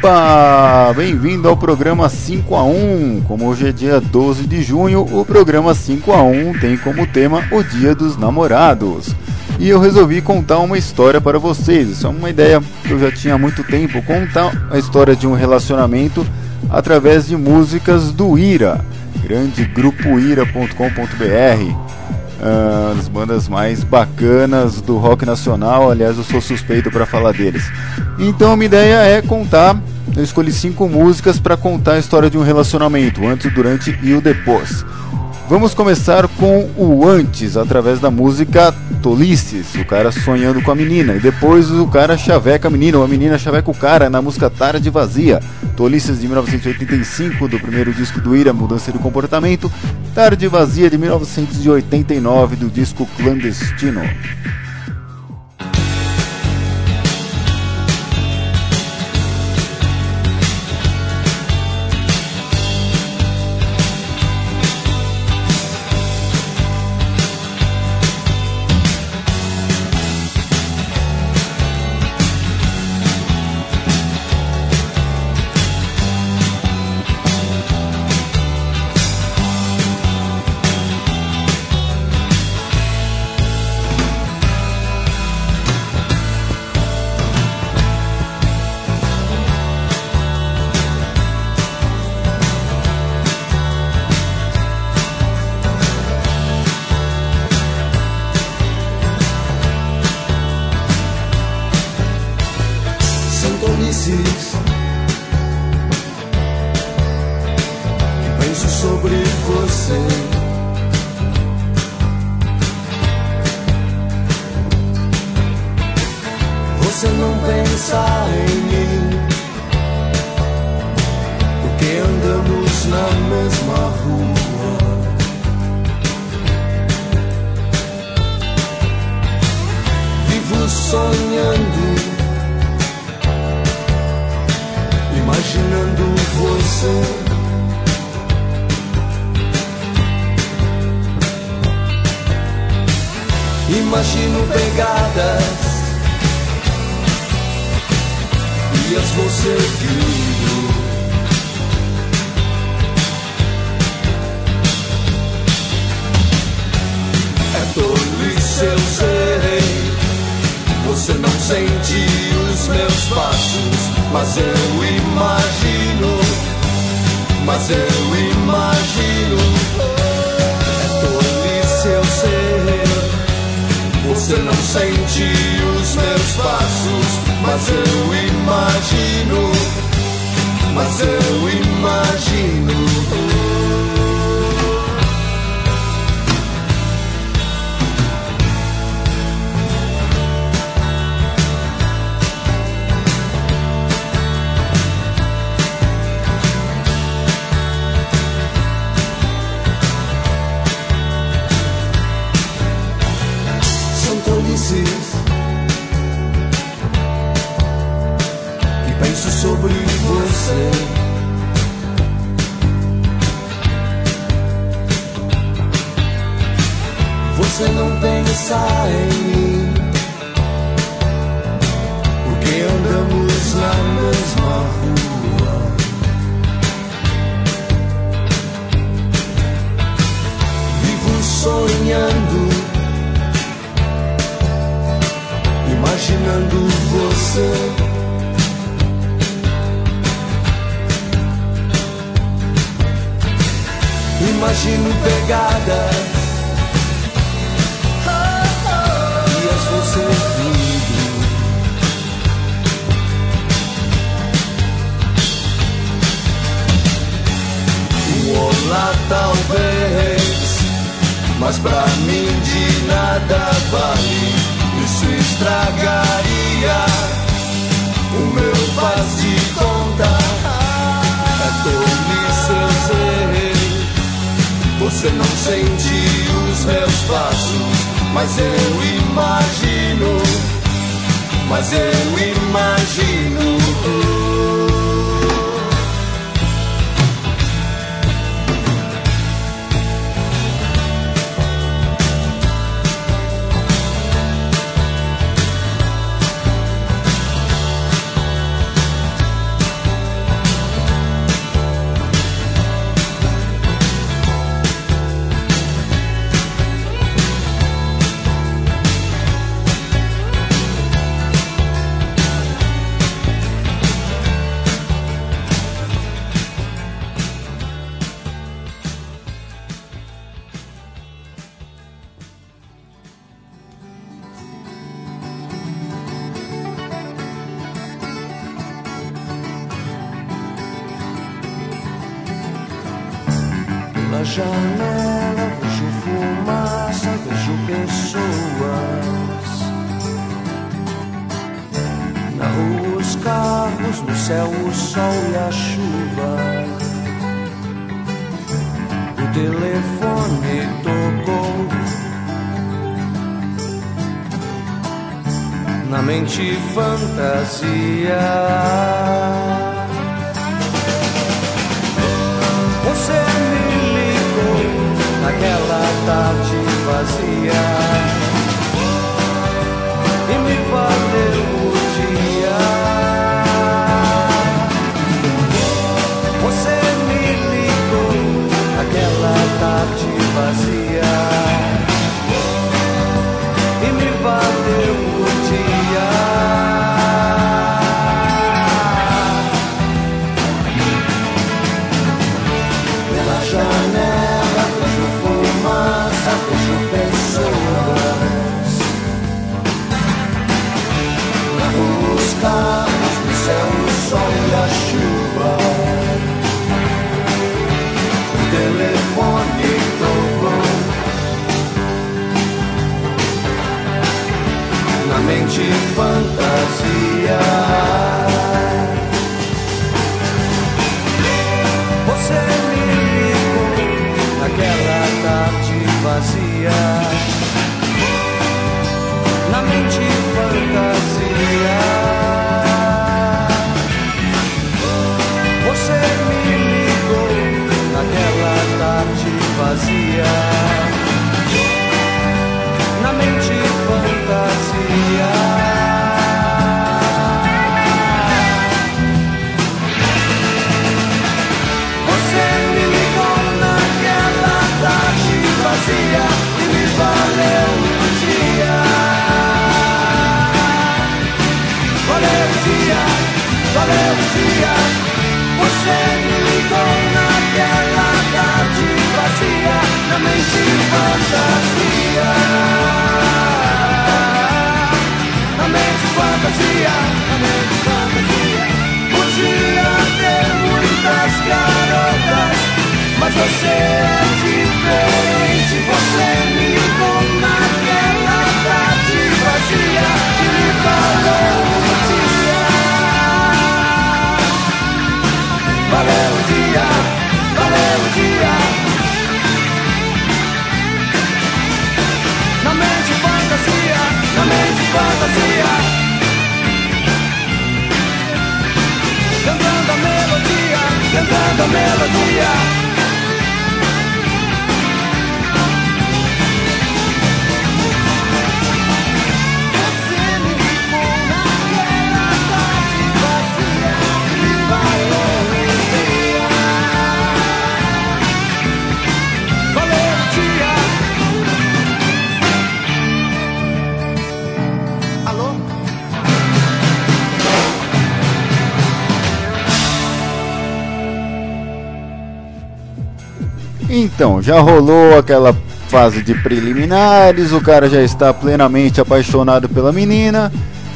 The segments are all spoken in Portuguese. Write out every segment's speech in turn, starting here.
Opa! Bem-vindo ao programa 5 a 1. Como hoje é dia 12 de junho, o programa 5 a 1 tem como tema o Dia dos Namorados. E eu resolvi contar uma história para vocês. Isso é uma ideia que eu já tinha há muito tempo, contar a história de um relacionamento através de músicas do Ira, grande grupo ira.com.br uh, as bandas mais bacanas do rock nacional. Aliás, eu sou suspeito para falar deles. Então, minha ideia é contar. Eu escolhi cinco músicas para contar a história de um relacionamento, antes, durante e o depois. Vamos começar com o antes, através da música Tolices, o cara sonhando com a menina. E depois o cara chaveca a menina, ou a menina chaveca o cara na música Tarde Vazia. Tolices de 1985, do primeiro disco do Ira, Mudança de Comportamento. Tarde Vazia de 1989, do disco Clandestino. pensar em mim. Porque andamos na mesma rua. Vivo sonhando, imaginando você. Imagino pegadas dias vou seguindo. É tolice, eu sei. Você não sente os meus passos, mas eu imagino. Mas eu imagino. Você não sente os meus passos, mas eu imagino. Mas eu imagino. Imagino pegadas E as vão servindo O olá talvez Mas pra mim de nada vale. Isso estragaria O meu faz de conta. É tolice eu sei você não sente os meus passos, mas eu imagino. Mas eu imagino. Janela vejo fumaça, vejo pessoas. Na rua os carros, no céu o sol e a chuva. O telefone tocou. Na mente fantasia. Naquela tarde vazia na mente fantasia. Na mente fantasia, na mente fantasia. Podia ter muitas garotas, mas você é diferente. Você me melodia. Então, já rolou aquela fase de preliminares, o cara já está plenamente apaixonado pela menina,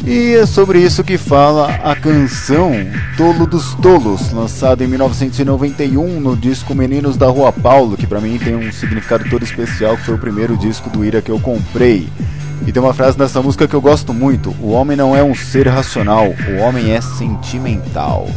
e é sobre isso que fala a canção Tolo dos Tolos, lançada em 1991 no disco Meninos da Rua Paulo, que pra mim tem um significado todo especial, que foi o primeiro disco do Ira que eu comprei. E tem uma frase nessa música que eu gosto muito: O homem não é um ser racional, o homem é sentimental.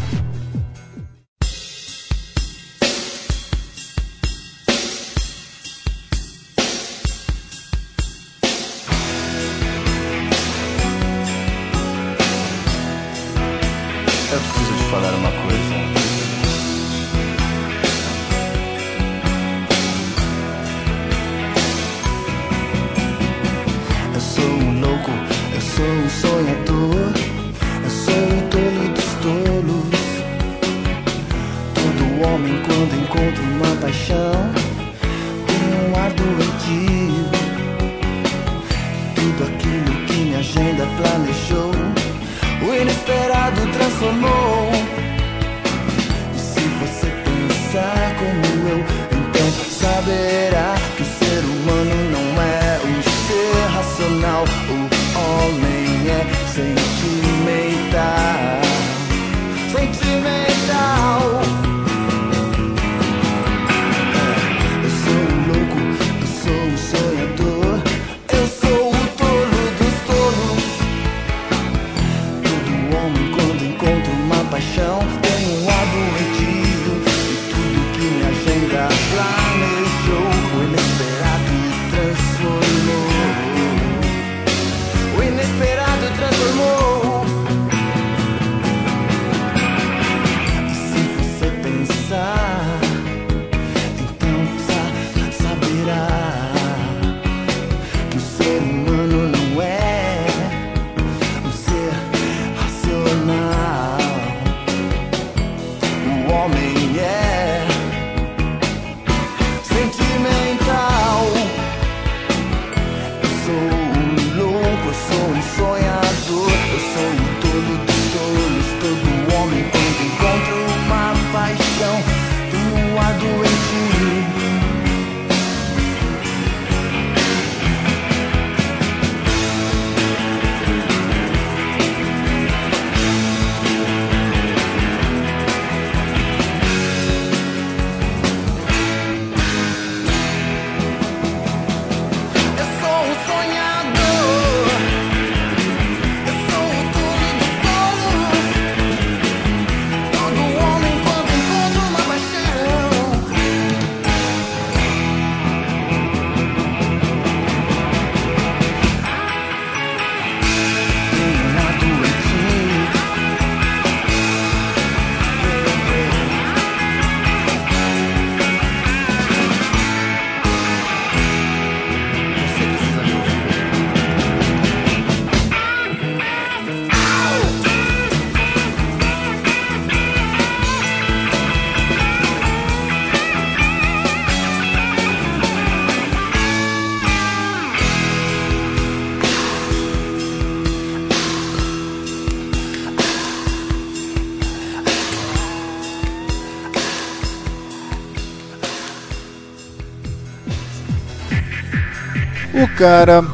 Cara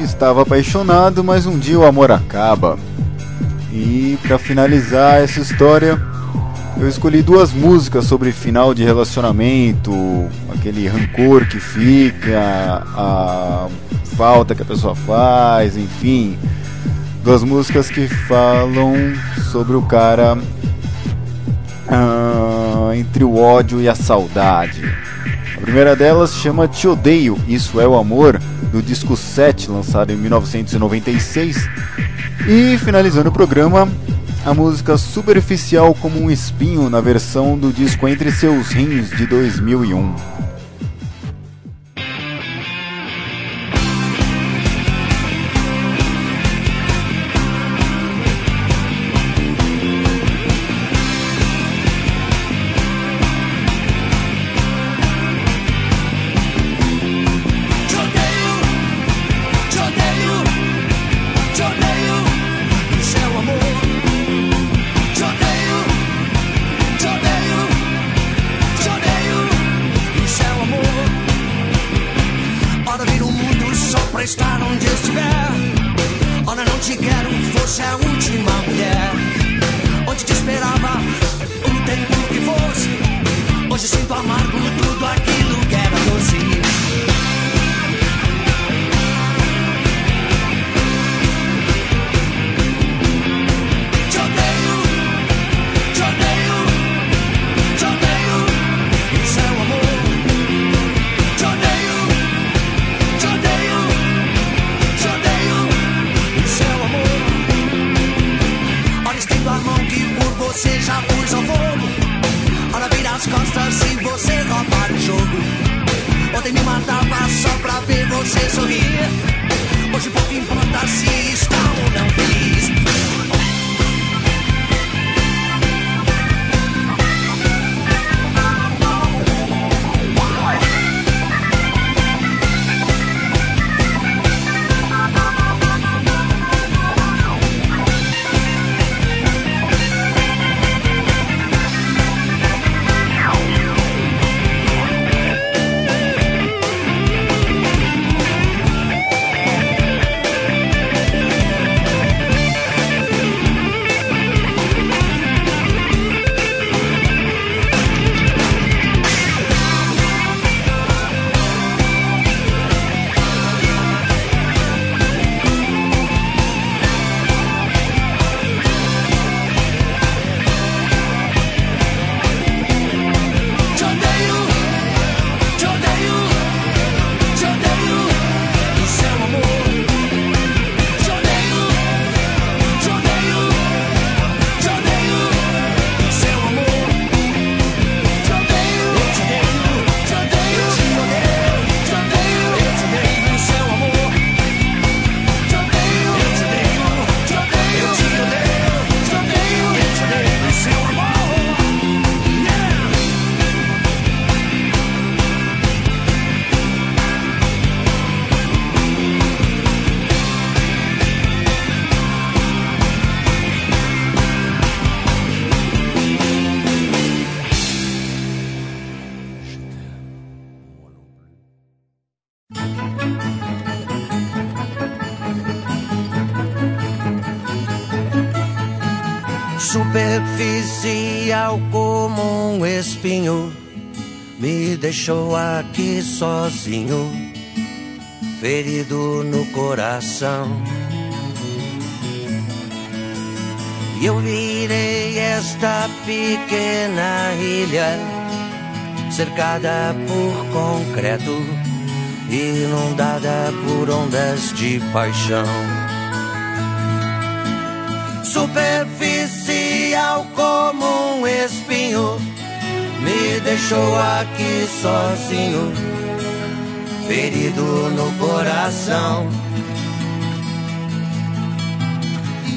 estava apaixonado, mas um dia o amor acaba. E para finalizar essa história, eu escolhi duas músicas sobre final de relacionamento, aquele rancor que fica, a falta que a pessoa faz, enfim. Duas músicas que falam sobre o cara uh, entre o ódio e a saudade. A primeira delas chama Te Odeio, Isso é o Amor, do disco 7, lançado em 1996. E finalizando o programa, a música Superficial como um Espinho, na versão do disco Entre Seus Rins de 2001. Superficial como um espinho, me deixou aqui sozinho, ferido no coração. E eu virei esta pequena ilha, cercada por concreto, inundada por ondas de paixão. Superficial como um espinho, me deixou aqui sozinho, ferido no coração.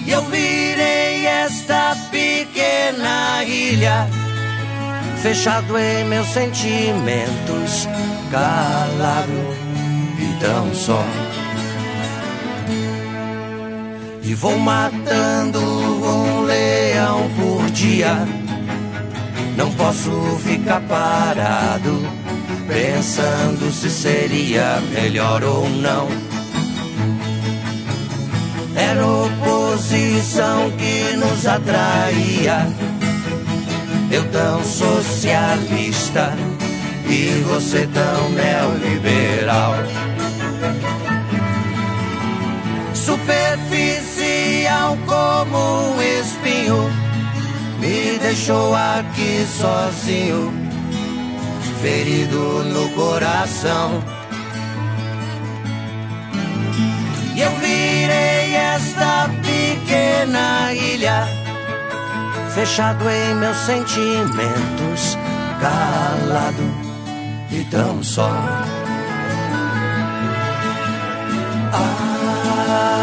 E eu virei esta pequena ilha, fechado em meus sentimentos, calado e tão só. E vou matando um leão por dia. Não posso ficar parado, pensando se seria melhor ou não. Era oposição que nos atraía. Eu tão socialista e você tão neoliberal. Como um espinho, me deixou aqui sozinho, ferido no coração. E eu virei esta pequena ilha, fechado em meus sentimentos, calado e tão só. Superficial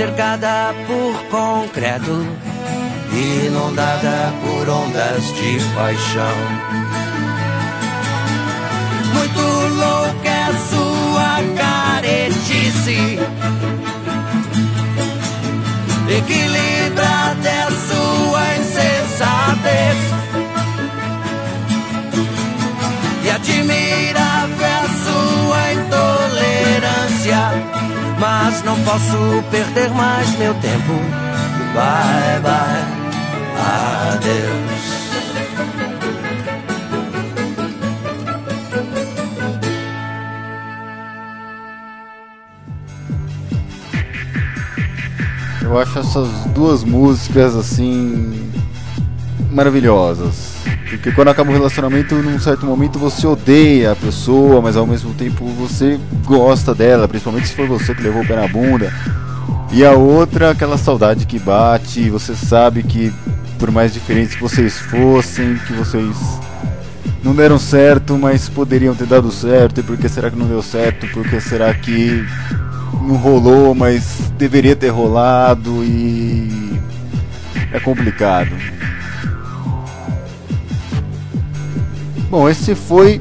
cercada por concreto, inundada por ondas de paixão. Muito louca é sua caretice Equilibrada é sua insensatez E admirável é sua intolerância Mas não posso perder mais meu tempo. Bye, bye, adeus. Eu acho essas duas músicas assim maravilhosas. Porque quando acaba o relacionamento, num certo momento você odeia a pessoa, mas ao mesmo tempo você gosta dela, principalmente se foi você que levou o pé na bunda. E a outra, aquela saudade que bate, você sabe que por mais diferentes que vocês fossem, que vocês não deram certo, mas poderiam ter dado certo, e por que será que não deu certo? Por que será que não rolou, mas deveria ter rolado e é complicado. Bom, esse foi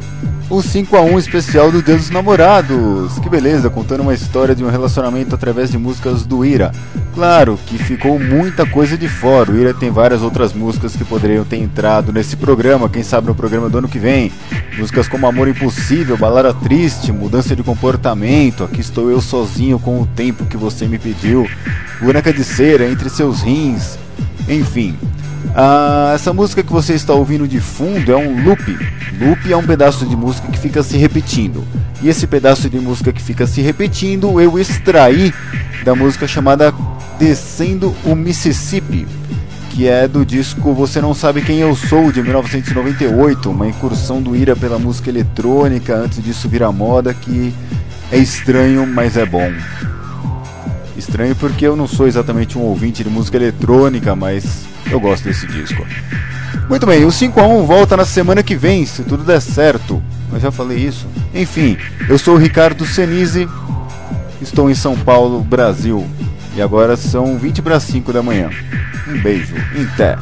o 5 a 1 especial do Dia dos Namorados. Que beleza, contando uma história de um relacionamento através de músicas do Ira. Claro que ficou muita coisa de fora. O Ira tem várias outras músicas que poderiam ter entrado nesse programa, quem sabe no programa do ano que vem. Músicas como Amor Impossível, Balada Triste, Mudança de Comportamento, Aqui Estou Eu Sozinho com o Tempo que Você Me Pediu, Boneca de Cera, Entre Seus Rins, enfim. Ah, essa música que você está ouvindo de fundo é um loop. Loop é um pedaço de música que fica se repetindo. E esse pedaço de música que fica se repetindo eu extraí da música chamada Descendo o Mississippi, que é do disco Você Não Sabe Quem Eu Sou, de 1998, uma incursão do Ira pela música eletrônica, antes disso virar moda, que é estranho, mas é bom. Estranho porque eu não sou exatamente um ouvinte de música eletrônica, mas eu gosto desse disco. Muito bem, o 5 a 1 volta na semana que vem, se tudo der certo. Eu já falei isso. Enfim, eu sou o Ricardo Senise, estou em São Paulo, Brasil. E agora são 20 para 5 da manhã. Um beijo, em té.